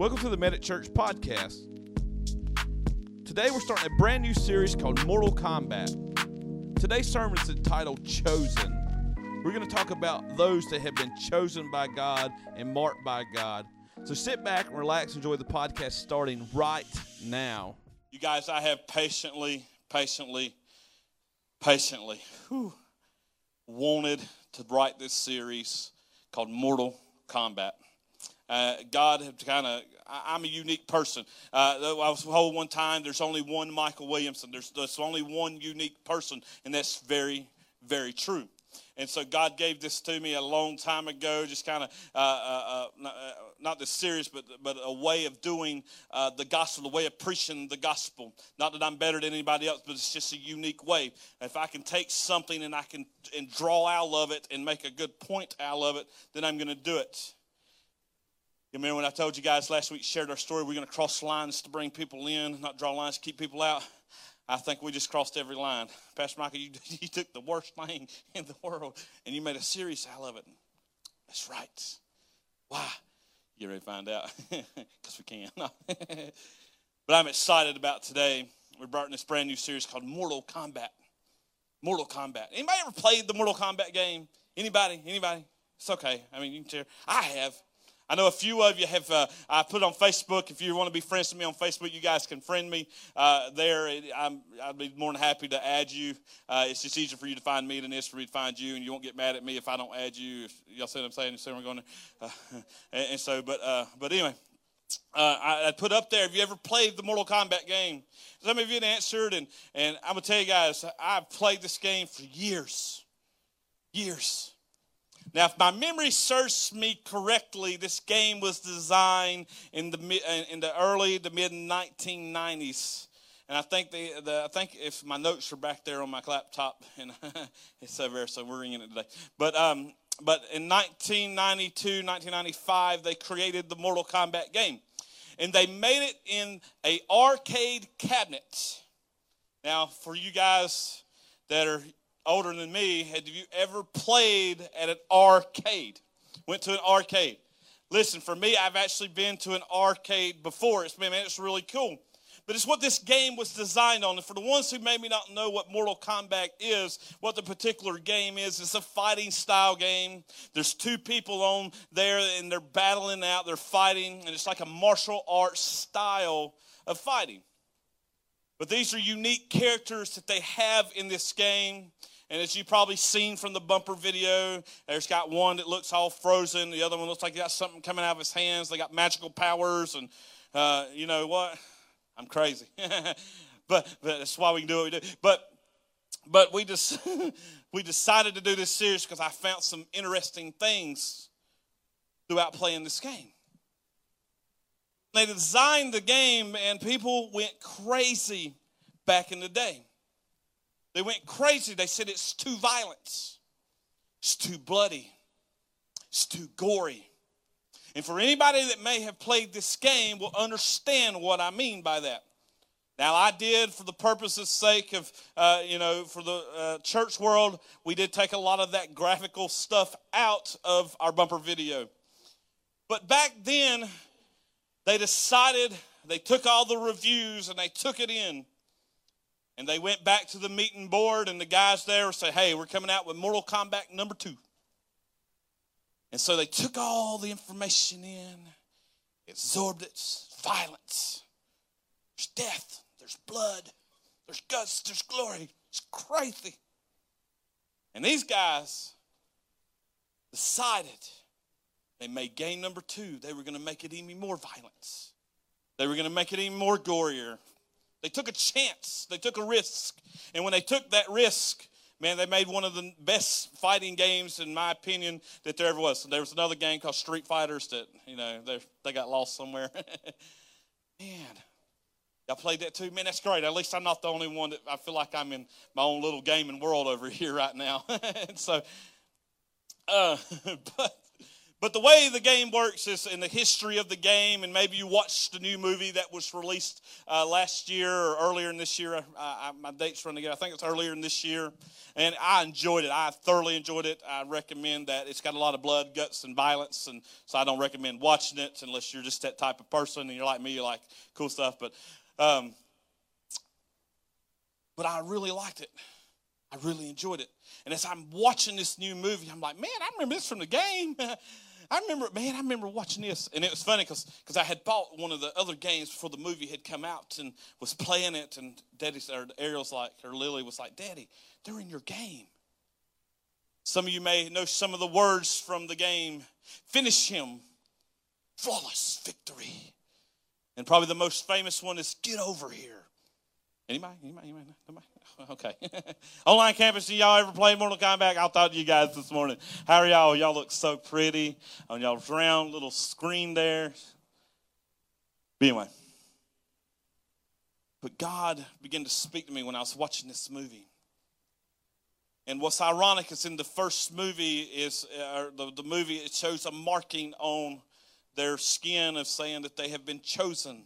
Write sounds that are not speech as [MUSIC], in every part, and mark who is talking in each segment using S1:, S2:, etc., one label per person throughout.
S1: Welcome to the Medic Church podcast. Today we're starting a brand new series called Mortal Kombat. Today's sermon is entitled Chosen. We're going to talk about those that have been chosen by God and marked by God. So sit back and relax, enjoy the podcast starting right now.
S2: You guys, I have patiently, patiently, patiently whew, wanted to write this series called Mortal Kombat. Uh, God had kind of, I'm a unique person. Uh, I was told one time there's only one Michael Williamson. There's, there's only one unique person, and that's very, very true. And so God gave this to me a long time ago, just kind of uh, uh, uh, not, uh, not this serious, but but a way of doing the gospel, a way of preaching the gospel. Not that I'm better than anybody else, but it's just a unique way. If I can take something and I can and draw out of it and make a good point out of it, then I'm going to do it. You remember when I told you guys last week, shared our story, we're going to cross lines to bring people in, not draw lines to keep people out. I think we just crossed every line. Pastor Michael, you, [LAUGHS] you took the worst thing in the world and you made a series out of it. That's right. Why? You ready to find out? [LAUGHS] Because we can. [LAUGHS] but I'm excited about today. We're starting this brand new series called Mortal Kombat. Mortal Kombat. Anybody ever played the Mortal Kombat game? Anybody? Anybody? It's okay. I mean, you can share. I have. I know a few of you have, uh, I put on Facebook. If you want to be friends with me on Facebook, you guys can friend me uh, there. i would be more than happy to add you. Uh, it's just easier for you to find me than it is for me to find you, and you won't get mad at me if I don't add you. If, y'all see what I'm saying? You see where I'm going uh, [LAUGHS] and, and, so, but, uh, but anyway, uh, I, I, put up there, have you ever played the Mortal Kombat game? Some of you answered, and, and I'm going to tell you guys, I've played this game for years. Years. Now, if my memory serves me correctly, this game was designed in the in the early the mid 1990s, and I think the, the I think if my notes are back there on my laptop, and [LAUGHS] it's over there, so we're in it today. But um, but in 1992, 1995, they created the Mortal Kombat game, and they made it in a arcade cabinet. Now, for you guys that are older than me, have you ever played at an arcade? Went to an arcade. Listen, for me, I've actually been to an arcade before. It's man, it's really cool. But it's what this game was designed on. And for the ones who maybe not know what Mortal Kombat is, what the particular game is, it's a fighting style game. There's two people on there and they're battling out, they're fighting, and it's like a martial arts style of fighting. But these are unique characters that they have in this game. And as you've probably seen from the bumper video, there's got one that looks all frozen. The other one looks like he got something coming out of his hands. They got magical powers. And uh, you know what? I'm crazy. [LAUGHS] but, but that's why we can do what we do. But but we just [LAUGHS] we decided to do this series because I found some interesting things throughout playing this game. They designed the game and people went crazy back in the day. They went crazy. They said it's too violent, it's too bloody, it's too gory. And for anybody that may have played this game will understand what I mean by that. Now, I did, for the purposes sake of, uh, you know, for the uh, church world, we did take a lot of that graphical stuff out of our bumper video. But back then, they decided, they took all the reviews and they took it in. And they went back to the meeting board, and the guys there said, Hey, we're coming out with Mortal Kombat number two. And so they took all the information in, absorbed it, violence. There's death, there's blood, there's guts, there's glory. It's crazy. And these guys decided they made game number two, they were going to make it even more violence. They were going to make it even more gorier. They took a chance, they took a risk. And when they took that risk, man, they made one of the best fighting games, in my opinion, that there ever was. There was another game called Street Fighters that, you know, they got lost somewhere. [LAUGHS] man, y'all played that too? Man, that's great. At least I'm not the only one that I feel like I'm in my own little gaming world over [LAUGHS] here right now. [LAUGHS] so, uh, but But the way the game works is in the history of the game, and maybe you watched the new movie that was released uh, last year or earlier in this year. I, I, my date's running out. I think it's earlier in this year. And I enjoyed it. I thoroughly enjoyed it. I recommend that. It's got a lot of blood, guts, and violence, and so I don't recommend watching it unless you're just that type of person and you're like me, you like cool stuff. But, um, but I really liked it. I really enjoyed it. And as I'm watching this new movie, I'm like, man, I remember this from the game. [LAUGHS] I remember, man, I remember watching this, and it was funny because I had bought one of the other games before the movie had come out and was playing it, and Daddy or Ariel's like, or Lily was like, Daddy, they're in your game. Some of you may know some of the words from the game. Finish him, flawless victory, and probably the most famous one is get over here. Anybody? Anybody? Anybody? [LAUGHS] Okay. [LAUGHS] Online campus, do y'all ever play Mortal Kombat? I thought you guys this morning. How are y'all? Y'all look so pretty on y'all's round little screen there. Anyway. But God began to speak to me when I was watching this movie. And what's ironic is in the first movie is uh, the, the movie it shows a marking on their skin of saying that they have been chosen.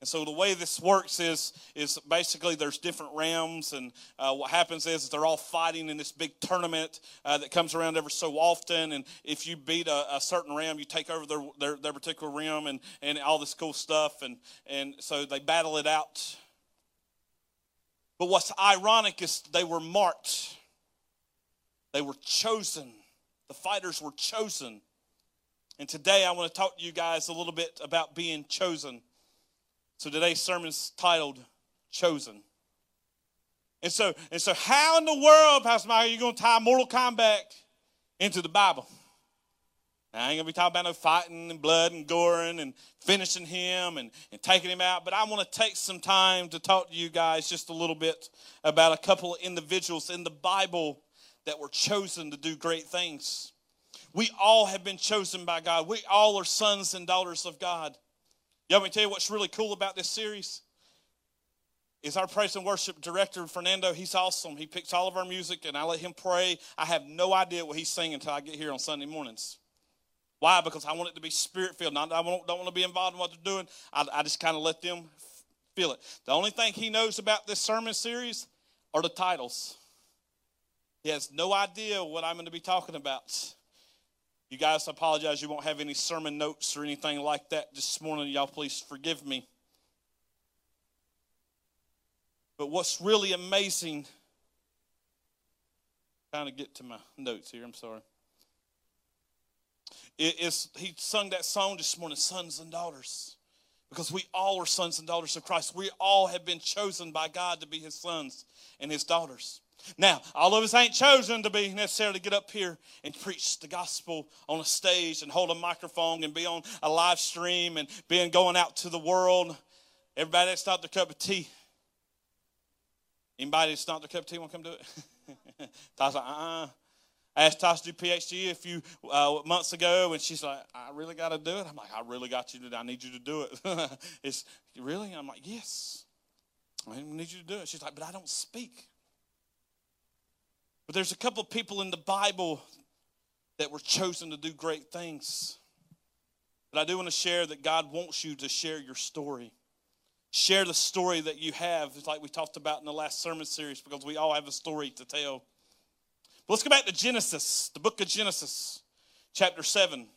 S2: And so the way this works is, is basically there's different realms, and uh, what happens is they're all fighting in this big tournament uh, that comes around every so often. And if you beat a, a certain realm, you take over their, their, their, particular realm and, and all this cool stuff. And, and so they battle it out. But what's ironic is they were marked, they were chosen. The fighters were chosen. And today I want to talk to you guys a little bit about being chosen. So today's sermon is titled Chosen. And so, and so how in the world, Pastor Mike, are you going to tie Mortal Kombat into the Bible? Now, I ain't going to be talking about no fighting and blood and goring and finishing him and, and taking him out, but I want to take some time to talk to you guys just a little bit about a couple of individuals in the Bible that were chosen to do great things. We all have been chosen by God. We all are sons and daughters of God. Y'all want me tell you what's really cool about this series? Is our praise and worship director, Fernando. He's awesome. He picks all of our music, and I let him pray. I have no idea what he's singing until I get here on Sunday mornings. Why? Because I want it to be spirit filled. I don't want to be involved in what they're doing. I, I just kind of let them feel it. The only thing he knows about this sermon series are the titles. He has no idea what I'm going to be talking about. You guys, I apologize. You won't have any sermon notes or anything like that this morning. Y'all, please forgive me. But what's really amazing, trying to get to my notes here, I'm sorry. Is he sung that song this morning, Sons and Daughters. Because we all are sons and daughters of Christ. We all have been chosen by God to be his sons and his daughters. Now, all of us ain't chosen to be necessarily get up here and preach the gospel on a stage and hold a microphone and be on a live stream and being going out to the world. Everybody that's not their cup of tea. Anybody that's not their cup of tea want to come do it? [LAUGHS] Toss like, uh-uh. I asked Tosh to do PhD a few uh, months ago, and she's like, I really got to do it. I'm like, I really got you to I need you to do it. [LAUGHS] it's really? I'm like, yes. I need you to do it. She's like, but I don't speak. But there's a couple people in the Bible that were chosen to do great things. But I do want to share that God wants you to share your story. Share the story that you have, like we talked about in the last sermon series, because we all have a story to tell. But let's go back to Genesis, the book of Genesis, chapter 7.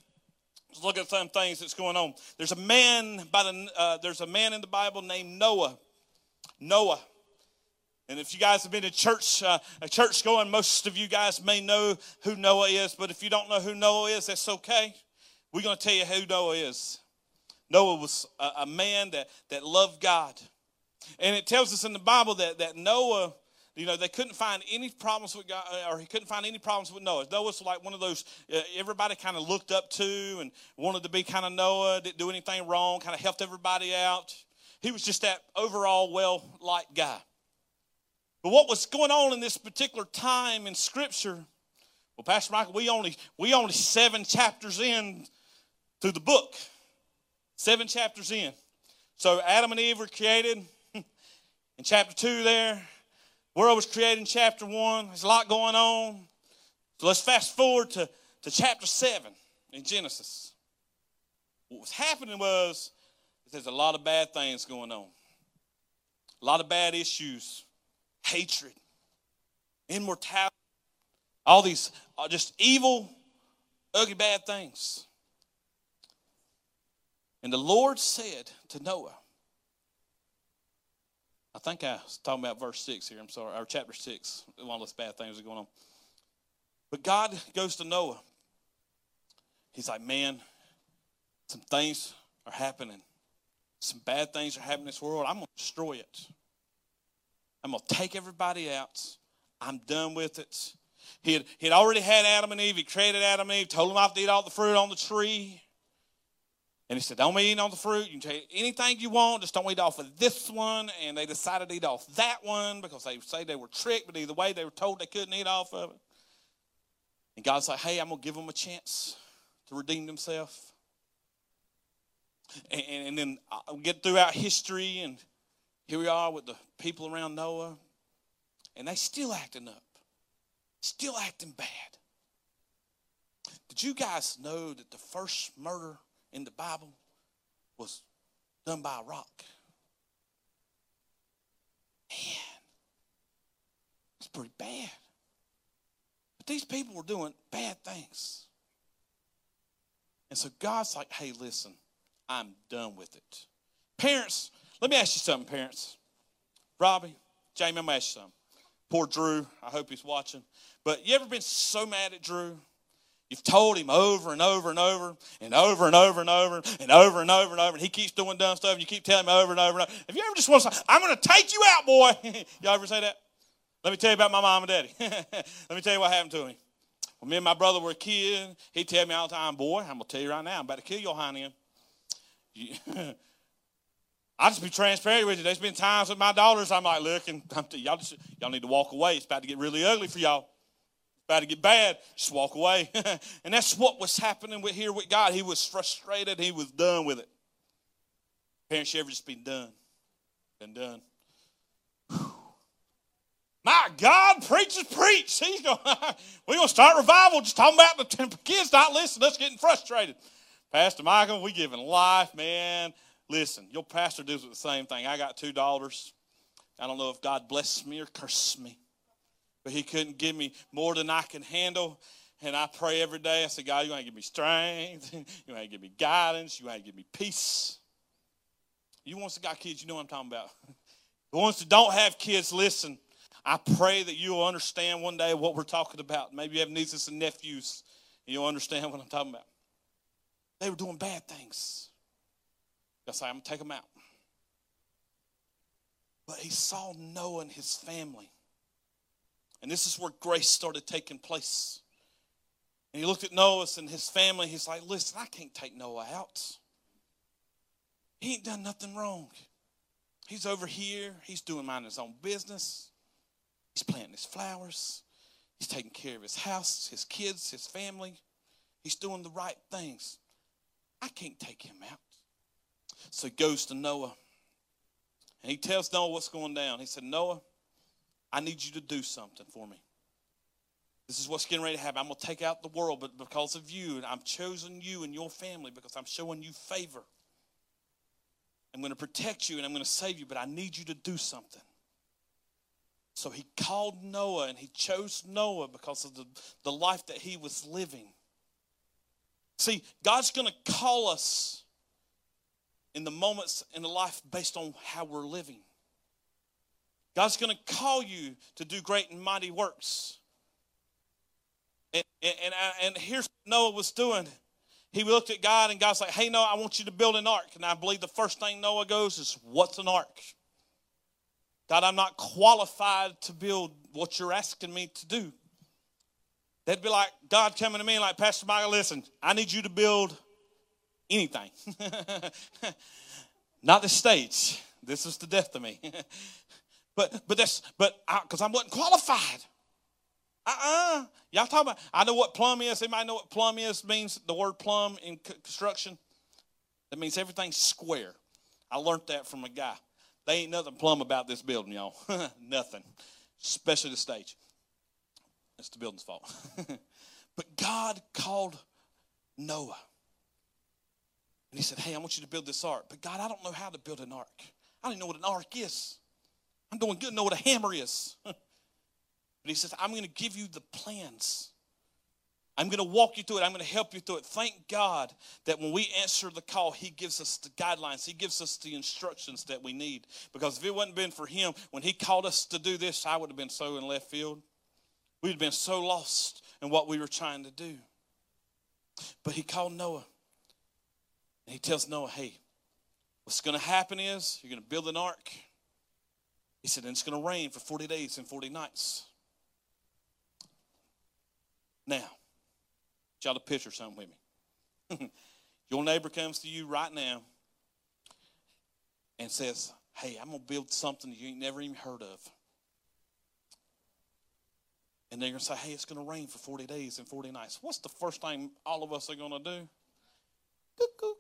S2: Let's look at some things that's going on. There's a man by the uh, there's a man in the Bible named Noah. Noah. And if you guys have been to church, uh, a church going, most of you guys may know who Noah is. But if you don't know who Noah is, that's okay. We're going to tell you who Noah is. Noah was a, a, man that, that loved God. And it tells us in the Bible that, that Noah, you know, they couldn't find any problems with God, or he couldn't find any problems with Noah. Noah was like one of those uh, everybody kind of looked up to and wanted to be kind of Noah, didn't do anything wrong, kind of helped everybody out. He was just that overall well liked guy. But what was going on in this particular time in Scripture? Well, Pastor Michael, we only we only seven chapters in to the book. Seven chapters in. So Adam and Eve were created [LAUGHS] in chapter two there. World was created in chapter one. There's a lot going on. So let's fast forward to, to chapter seven. in Genesis. What was happening was there's a lot of bad things going on, a lot of bad issues, hatred, immortality, all these uh, just evil, ugly, bad things. And the Lord said to Noah, I think I was talking about verse 6 here, I'm sorry, or chapter 6, one of those bad things are going on. But God goes to Noah. He's like, man, some things are happening. Some bad things are happening in this world. I'm going to destroy it. I'm going to take everybody out. I'm done with it. He had, he had already had Adam and Eve. He created Adam and Eve, told them not to eat all the fruit on the tree. And he said, Don't be eating on the fruit. You can take anything you want, just don't eat off of this one. And they decided to eat off that one because they say they were tricked, but either way, they were told they couldn't eat off of it. And God's like, Hey, I'm going to give them a chance to redeem themselves. And, and, then I'll get throughout history, and here we are with the people around Noah, and they still acting up, still acting bad. Did you guys know that the first murder in the Bible was done by a rock. Man, it's pretty bad. But these people were doing bad things. And so God's like, hey, listen, I'm done with it. Parents, let me ask you something, parents. Robbie, Jamie, I'm going to ask you something. Poor Drew, I hope he's watching. But you ever been so mad at Drew You've told him over and over and over and over and over and over and over and over and over, and he keeps doing dumb stuff, and you keep telling him over and over and over. Have you ever just want to say, I'm going to take you out, boy? [LAUGHS] Y'all ever say that? Let me tell you about my mom and daddy. [LAUGHS] Let me tell you what happened to me. When me and my brother were a kid, he'd tell me all the time, boy, I'm going to tell you right now, I'm about to kill your honey. [LAUGHS] I'll just be transparent with you. There's been times with my daughters, I'm like, look, and y'all, just, y'all need to walk away. It's about to get really ugly for y'all It's about to get bad, just walk away. [LAUGHS] and that's what was happening with here with God. He was frustrated. He was done with it. Parents, you ever just been done? Been done. My God, preachers preach. He's going, [LAUGHS] we're going to start revival just talking about [LAUGHS] the kids not listening, us getting frustrated. Pastor Michael, we giving life, man. Listen, your pastor does the same thing. I got two daughters. I don't know if God blessed me or cursed me but He couldn't give me more than I can handle. And I pray every day. I say, God, you want to give me strength. [LAUGHS] you want to give me guidance. You want to give me peace. You ones that got kids, you know what I'm talking about. [LAUGHS] the ones that don't have kids, listen. I pray that you'll understand one day what we're talking about. Maybe you have nieces and nephews, and you'll understand what I'm talking about. They were doing bad things. I say, I'm going to take them out. But he saw Noah and his family. And this is where grace started taking place. And he looked at Noah and his family. He's like, listen, I can't take Noah out. He ain't done nothing wrong. He's over here. He's doing mind his own business. He's planting his flowers. He's taking care of his house, his kids, his family. He's doing the right things. I can't take him out. So he goes to Noah. And he tells Noah what's going down. He said, Noah, I need you to do something for me. This is what's getting ready to happen. I'm going to take out the world, but because of you, and I'm choosing you and your family because I'm showing you favor. I'm going to protect you and I'm going to save you, but I need you to do something. So he called Noah and he chose Noah because of the, the life that he was living. See, God's going to call us in the moments in the life based on how we're living. God's going to call you to do great and mighty works. And, and, and, here's what Noah was doing. He looked at God, and God's like, hey, Noah, I want you to build an ark. And I believe the first thing Noah goes is, what's an ark? God, I'm not qualified to build what you're asking me to do. That'd be like God coming to me like, Pastor Michael, listen, I need you to build anything. [LAUGHS] not the stage. This is the death of me. [LAUGHS] But but that's but because I, I wasn't qualified. Uh-uh. Y'all talking about I know what plumb is. Anybody know what plumb is means the word plumb in construction? That means everything's square. I learned that from a guy. They ain't nothing plumb about this building, y'all. [LAUGHS] nothing. Especially the stage. It's the building's fault. but God called Noah. And he said, Hey, I want you to build this ark. But God, I don't know how to build an ark. I don't even know what an ark is. I'm doing good know what a hammer is. [LAUGHS] but he says, I'm going to give you the plans. I'm going to walk you through it. I'm going to help you through it. Thank God that when we answer the call, He gives us the guidelines. He gives us the instructions that we need. Because if it wasn't been for Him, when He called us to do this, I would have been so in left field. We'd have been so lost in what we were trying to do. But He called Noah. And He tells Noah, hey, what's going to happen is you're going to build an ark. He said, and it's going to rain for 40 days and 40 nights. Now, y'all to picture something with me. [LAUGHS] Your neighbor comes to you right now and says, Hey, I'm going to build something you ain't never even heard of. And they're going to say, Hey, it's going to rain for 40 days and 40 nights. What's the first thing all of us are going to do? Cuckoo.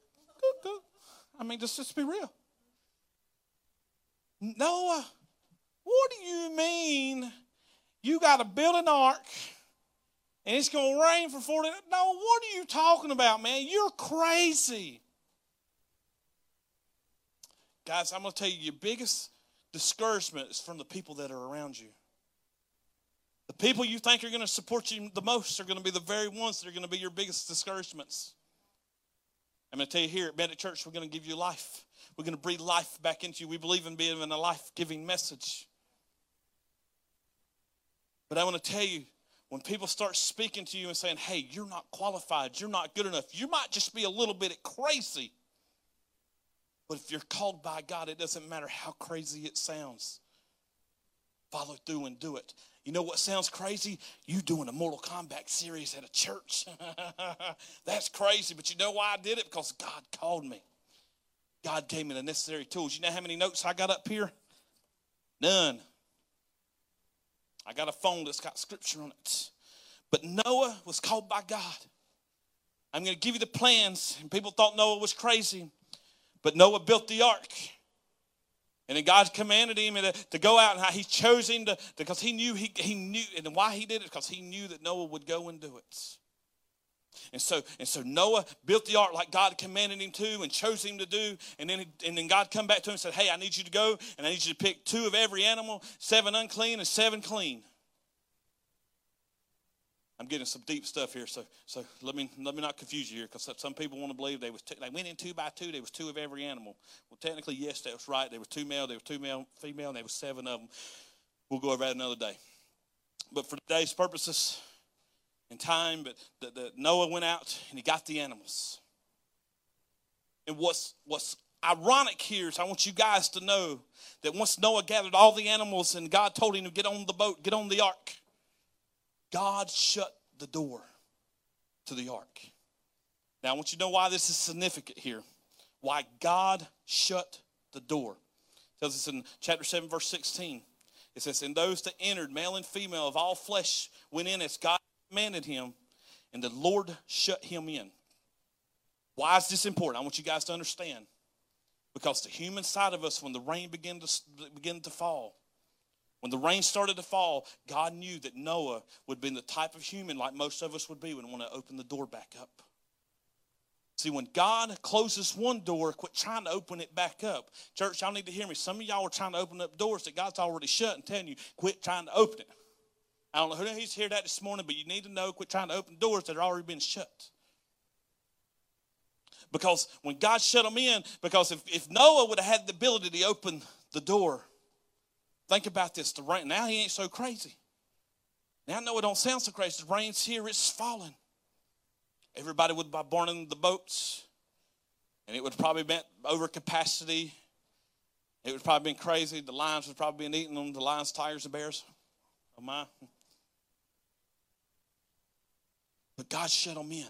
S2: I mean, just, just be real. Noah, what do you mean you got to build an ark? and it's going to rain for 40 no what are you talking about man you're crazy guys i'm going to tell you your biggest discouragement is from the people that are around you the people you think are going to support you the most are going to be the very ones that are going to be your biggest discouragements i'm going to tell you here at Bandit Church, we're going to give you life. We're going to breathe life back into you. We believe in being a life giving message. But I want to tell you, when people start speaking to you and saying, hey, you're not qualified, you're not good enough, you might just be a little bit crazy. But if you're called by God, it doesn't matter how crazy it sounds. Follow through and do it. You know what sounds crazy? You doing a Mortal Kombat series at a church. [LAUGHS] That's crazy, but you know why I did it? Because God called me. God gave me the necessary tools. You know how many notes I got up here? None. I got a phone that's got scripture on it. But Noah was called by God. I'm going to give you the plans. And people thought Noah was crazy. But Noah built the ark. And then God commanded him to, to go out, and how he chose him to because he knew he, he knew, and why he did it because he knew that Noah would go and do it. And so, and so Noah built the ark like God commanded him to and chose him to do. And then, and then God come back to him and said, Hey, I need you to go and I need you to pick two of every animal, seven unclean and seven clean. I'm getting some deep stuff here, so so let me let me not confuse you here, because some people want to believe they was they went in two by two. There was two of every animal. Well, technically, yes, that was right. There were two male, there were two male, female, and there was seven of them. We'll go over that another day. But for today's purposes, and time, but the, the Noah went out and he got the animals. And what's what's ironic here is I want you guys to know that once Noah gathered all the animals and God told him to get on the boat, get on the ark, God shut the door to the ark. Now I want you to know why this is significant here. Why God shut the door. It tells us in chapter 7, verse 16. It says, And those that entered, male and female of all flesh, went in as God commanded him, and the Lord shut him in. Why is this important? I want you guys to understand. Because the human side of us, when the rain began to, begin to fall, when the rain started to fall, God knew that Noah would be the type of human like most of us would be when we want to open the door back up. See, when God closes one door, quit trying to open it back up. Church, y'all need to hear me. Some of y'all are trying to open up doors that God's already shut and telling you, quit trying to open it. I don't know who's hear that this morning, but you need to know quit trying to open doors that are already been shut. Because when God shut them in, because if, if Noah would have had the ability to open the door, think about this. The rain now he ain't so crazy. Now I know it don't sound so crazy. The rain's here, it's falling. Everybody would be burning the boats, and it would probably been over capacity. It would probably been crazy. The lions would probably been eating them, the lions, tigers, and bears. Oh my. But God shut them in.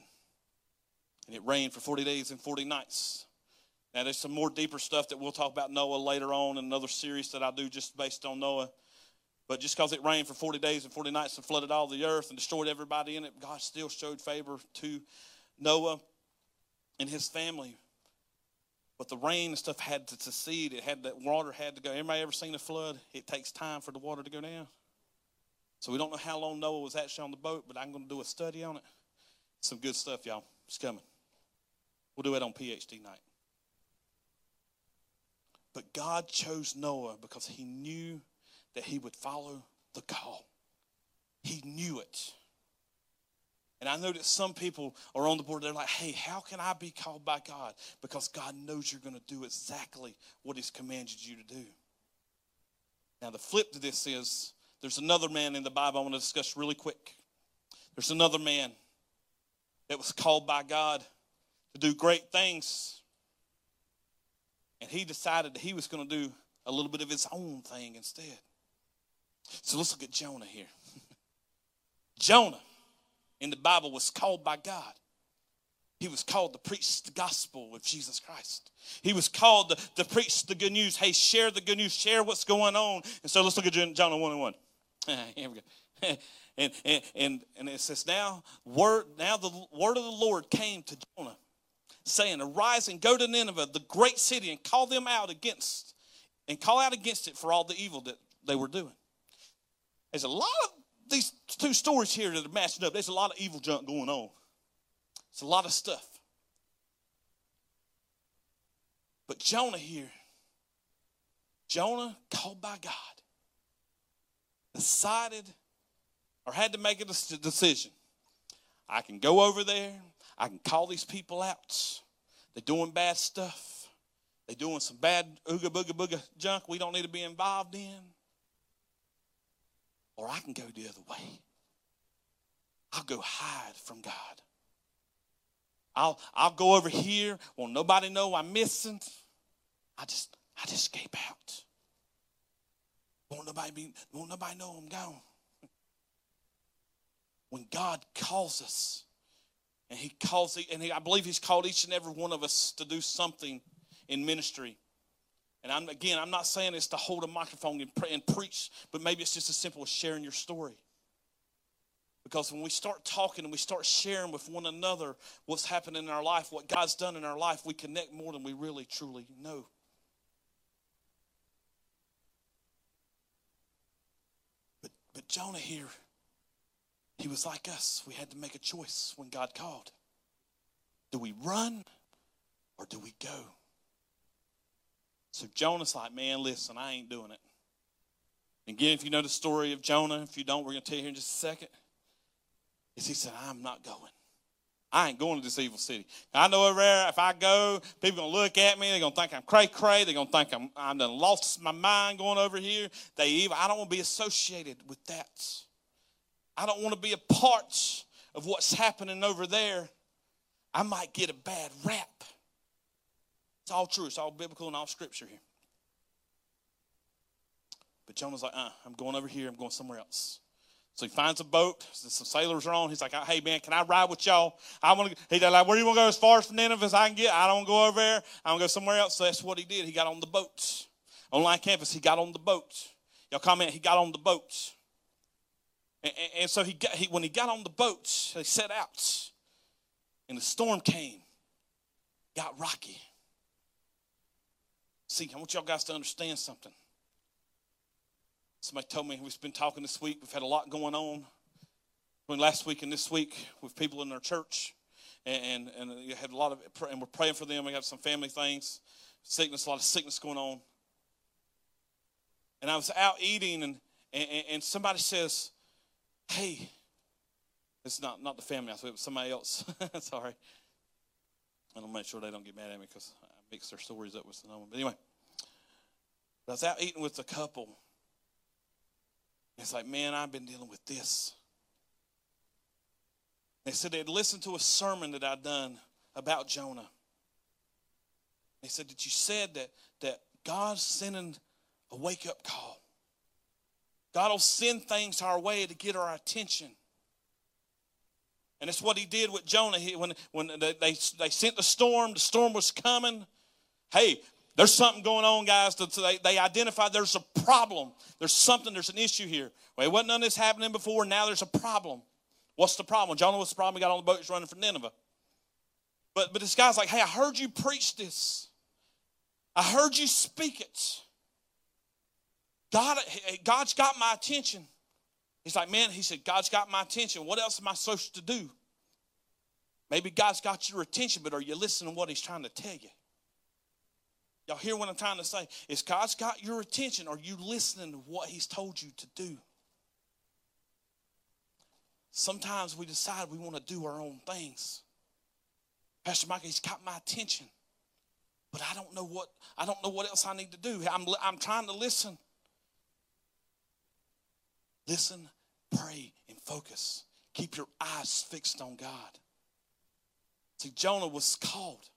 S2: And it rained for 40 days and 40 nights. Now, there's some more deeper stuff that we'll talk about Noah later on in another series that I do just based on Noah. But just because it rained for 40 days and 40 nights and flooded all the earth and destroyed everybody in it, God still showed favor to Noah and his family. But the rain and stuff had to secede. It had that water had to go. Anybody ever seen a flood? It takes time for the water to go down. So we don't know how long Noah was actually on the boat, but I'm going to do a study on it. Some good stuff, y'all. It's coming. We'll do it on PhD night. But God chose Noah because he knew that he would follow the call. He knew it. And I know that some people are on the board, they're like, hey, how can I be called by God? Because God knows you're going to do exactly what He's commanded you to do. Now, the flip to this is there's another man in the Bible I want to discuss really quick. There's another man that was called by God to do great things. And he decided that he was going to do a little bit of his own thing instead. So let's look at Jonah here. [LAUGHS] Jonah in the Bible was called by God. He was called to preach the gospel of Jesus Christ. He was called to, to preach the good news. Hey, share the good news, share what's going on. And so let's look at Jonah 1 and 1. [LAUGHS] Here we go. [LAUGHS] and, and, and, and it says, now, word, now the word of the Lord came to Jonah, saying, Arise and go to Nineveh, the great city, and call them out against, and call out against it for all the evil that they were doing. There's a lot of these two stories here that are matching up. There's a lot of evil junk going on. It's a lot of stuff. But Jonah here, Jonah, called by God, decided or had to make a decision. I can go over there. I can call these people out. They're doing bad stuff. They're doing some bad ooga booga booga junk we don't need to be involved in. Or I can go the other way. I'll go hide from God. I'll, I'll go over here. Won't nobody know I'm missing. I just I just escape out. Won't nobody be won't nobody know I'm gone. When God calls us, and He calls and he, I believe He's called each and every one of us to do something in ministry. And I'm again, I'm not saying it's to hold a microphone and, pray and preach, but maybe it's just as simple as sharing your story. Because when we start talking and we start sharing with one another what's happening in our life, what God's done in our life, we connect more than we really truly know. But, but Jonah here, he was like us. We had to make a choice when God called. Do we run or do we go? So Jonah's like, man, listen, I ain't doing it. Again, if you know the story of Jonah, if you don't, we're going to tell you here in just a second is he said, I'm not going. I ain't going to this evil city. I know over if I go, people going to look at me. They're going to think I'm cray cray. They're going to think I'm, I'm done lost my mind going over here. They even, I don't want to be associated with that. I don't want to be a part of what's happening over there. I might get a bad rap. It's all true. It's all biblical and all scripture here. But Jonah's like, uh, I'm going over here. I'm going somewhere else. So he finds a boat. Some sailors are on. He's like, "Hey man, can I ride with y'all? I want to." He's like, "Where do you want to go as far as Nineveh as I can get? I don't want to go over there. I want to go somewhere else." So that's what he did. He got on the boat. Online campus, he got on the boat. Y'all comment. He got on the boat. And, and, so he got he, when he got on the boat, they set out, and the storm came. Got rocky. See, I want y'all guys to understand something. Somebody told me we've been talking this week. We've had a lot going on between last week and this week with people in our church, and and, and had a lot of and we're praying for them. We have some family things, sickness, a lot of sickness going on. And I was out eating, and and, and somebody says, "Hey." It's not, not the family, I thought it was somebody else. [LAUGHS] Sorry. I to make sure they don't get mad at me because I mix their stories up with one. But anyway, I was out eating with a couple, it's like, man, I've been dealing with this. They said they'd listened to a sermon that I'd done about Jonah. They said that you said that, that God's sending a wake up call. God will send things our way to get our attention. And it's what he did with Jonah. He, when when they, they, they sent the storm, the storm was coming. Hey, there's something going on, guys. They, they identified there's a problem. There's something, there's an issue here. Well, it wasn't none of this happening before. Now there's a problem. What's the problem? Jonah was the problem. He got on the boat, he's running for Nineveh. But, but this guy's like, hey, I heard you preach this. I heard you speak it. God, eh, God's got my attention. He's like, man, he said, God's got my attention. What else am I supposed to do? Maybe God's got your attention, but are you listening to what He's trying to tell you? Y'all hear what I'm trying to say? Is God's got your attention? Are you listening to what He's told you to do? Sometimes we decide we want to do our own things. Pastor Michael, he's got my attention, but I don't know what I don't know what else I need to do. I'm, I'm trying to listen. Listen, pray, and focus. Keep your eyes fixed on God. See, Jonah was called.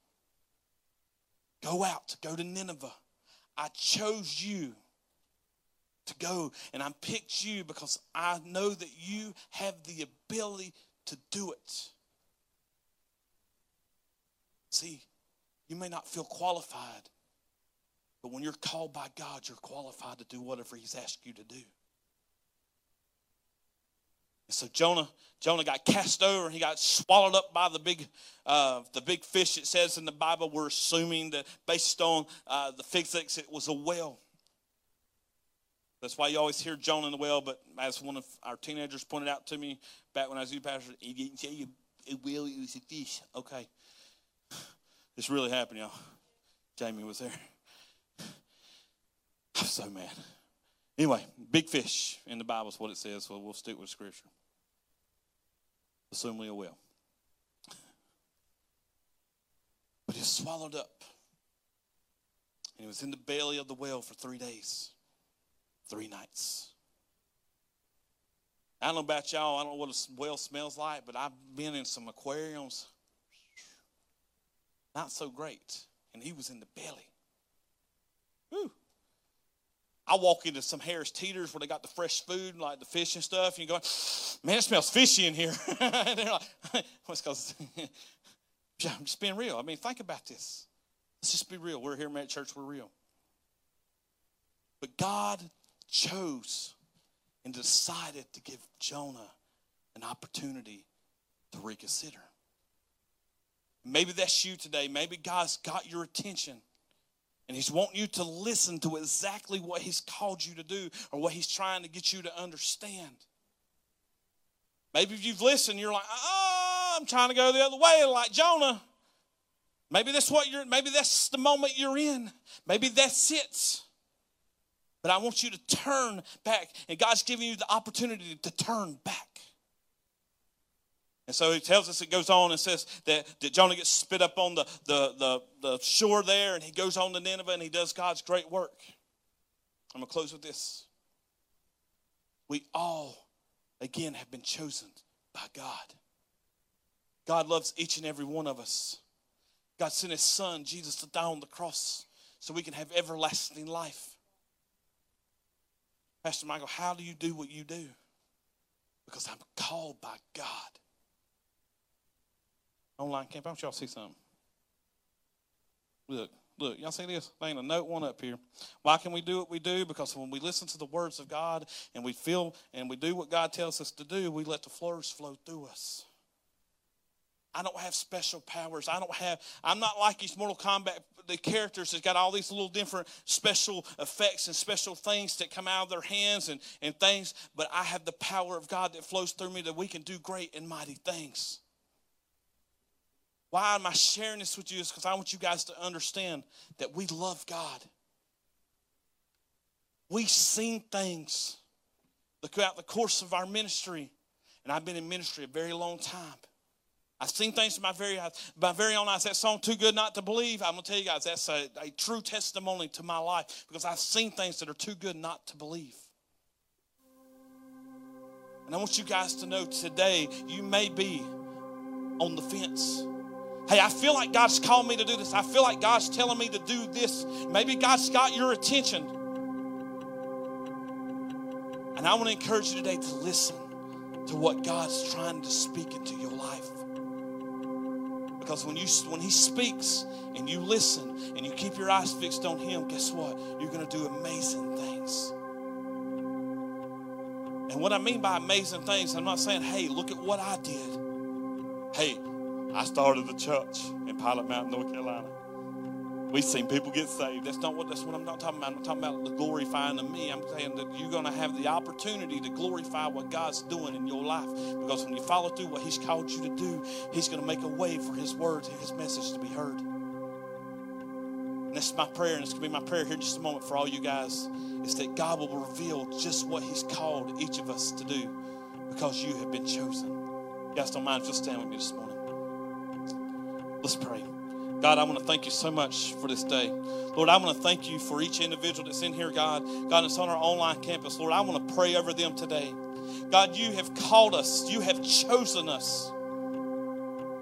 S2: Go out, go to Nineveh. I chose you to go, and I picked you because I know that you have the ability to do it. See, you may not feel qualified, but when you're called by God, you're qualified to do whatever He's asked you to do. And so Jonah, Jonah got cast over he got swallowed up by the big, uh, the big fish. It says in the Bible, we're assuming that based on uh, the physics, it was a whale. That's why you always hear Jonah in the whale. But as one of our teenagers pointed out to me back when I was youth pastor, he didn't say a whale; it was a fish. Okay, [SIGHS] this really happened, y'all. Jamie was there. [SIGHS] I'm so mad. Anyway, big fish in the Bible is what it says, so we'll stick with Scripture. Assuming a will. But he swallowed up. And he was in the belly of the whale for three days, three nights. I don't know about y'all, I don't know what a whale smells like, but I've been in some aquariums. Not so great. And he was in the belly. Whew. I walk into some Harris Teeters where they got the fresh food, like the fish and stuff, and you go, man, it smells fishy in here. [LAUGHS] and they're like, [LAUGHS] what's because [LAUGHS] I'm just being real. I mean, think about this. Let's just be real. We're here at church, we're real. But God chose and decided to give Jonah an opportunity to reconsider. Maybe that's you today. Maybe God's got your attention. And he's wanting you to listen to exactly what he's called you to do or what he's trying to get you to understand. Maybe if you've listened, you're like, oh, I'm trying to go the other way, like Jonah. Maybe that's what you're, maybe that's the moment you're in. Maybe that's it. But I want you to turn back, and God's giving you the opportunity to turn back. And so he tells us, it goes on and says that, that Jonah gets spit up on the, the, the, the shore there, and he goes on to Nineveh and he does God's great work. I'm going to close with this. We all, again, have been chosen by God. God loves each and every one of us. God sent his son, Jesus, to die on the cross so we can have everlasting life. Pastor Michael, how do you do what you do? Because I'm called by God online camp. I want y'all to see something. Look, look, y'all see this? There ain't a note one up here. Why can we do what we do? Because when we listen to the words of God and we feel and we do what God tells us to do, we let the flows flow through us. I don't have special powers. I don't have, I'm not like these Mortal Kombat, the characters that got all these little different special effects and special things that come out of their hands and, and things, but I have the power of God that flows through me that we can do great and mighty things. Why am I sharing this with you? Is because I want you guys to understand that we love God. We've seen things throughout the course of our ministry, and I've been in ministry a very long time. I've seen things in my very my very own eyes. That song "Too Good Not to Believe." I'm gonna tell you guys that's a, a true testimony to my life because I've seen things that are too good not to believe. And I want you guys to know today you may be on the fence. Hey, I feel like God's calling me to do this. I feel like God's telling me to do this. Maybe God's got your attention. And I want to encourage you today to listen to what God's trying to speak into your life. Because when you when He speaks and you listen and you keep your eyes fixed on Him, guess what? You're going to do amazing things. And what I mean by amazing things, I'm not saying, hey, look at what I did. Hey, I started the church in Pilot Mountain, North Carolina. We've seen people get saved. That's not what that's what I'm not talking about. I'm talking about the glorifying of me. I'm saying that you're going to have the opportunity to glorify what God's doing in your life. Because when you follow through what He's called you to do, He's going to make a way for His words and His message to be heard. And this is my prayer, and it's to be my prayer here in just a moment for all you guys, is that God will reveal just what He's called each of us to do because you have been chosen. You guys don't mind if you'll stand with me this morning. Let's pray. God, I want to thank you so much for this day. Lord, I want to thank you for each individual that's in here, God. God, it's on our online campus. Lord, I want to pray over them today. God, you have called us, you have chosen us.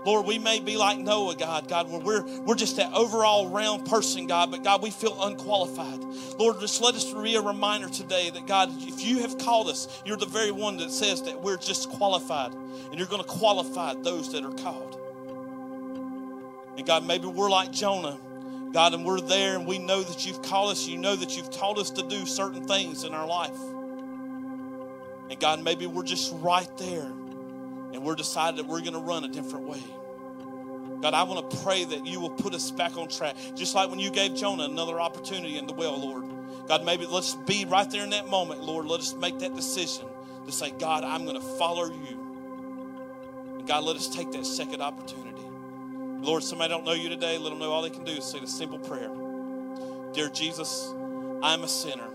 S2: Lord, we may be like Noah, God, God, where we're, we're just that overall round person, God, but God, we feel unqualified. Lord, just let us be a reminder today that, God, if you have called us, you're the very one that says that we're just qualified, and you're going to qualify those that are called. And God, maybe we're like Jonah, God, and we're there and we know that you've called us, you know that you've taught us to do certain things in our life. And God, maybe we're just right there and we're decided that we're going to run a different way. God, I want to pray that you will put us back on track, just like when you gave Jonah another opportunity in the well, Lord. God, maybe let's be right there in that moment, Lord. Let us make that decision to say, God, I'm going to follow you. And God, let us take that second opportunity. Lord, somebody don't know you today, let them know all they can do is say the simple prayer Dear Jesus, I'm a sinner.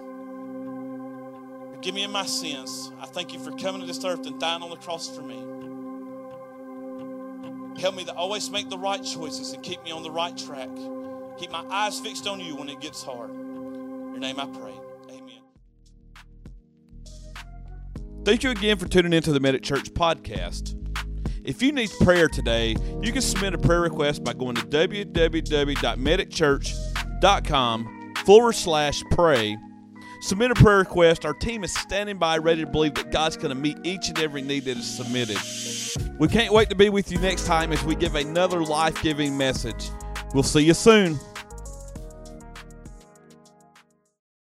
S2: Forgive me of my sins. I thank you for coming to this earth and dying on the cross for me. Help me to always make the right choices and keep me on the right track. Keep my eyes fixed on you when it gets hard. In your name I pray. Amen.
S1: Thank you again for tuning into the Medic Church podcast. If you need prayer today, you can submit a prayer request by going to www.medicchurch.com forward slash pray. Submit a prayer request. Our team is standing by ready to believe that God's going to meet each and every need that is submitted. We can't wait to be with you next time as we give another life giving message. We'll see you soon.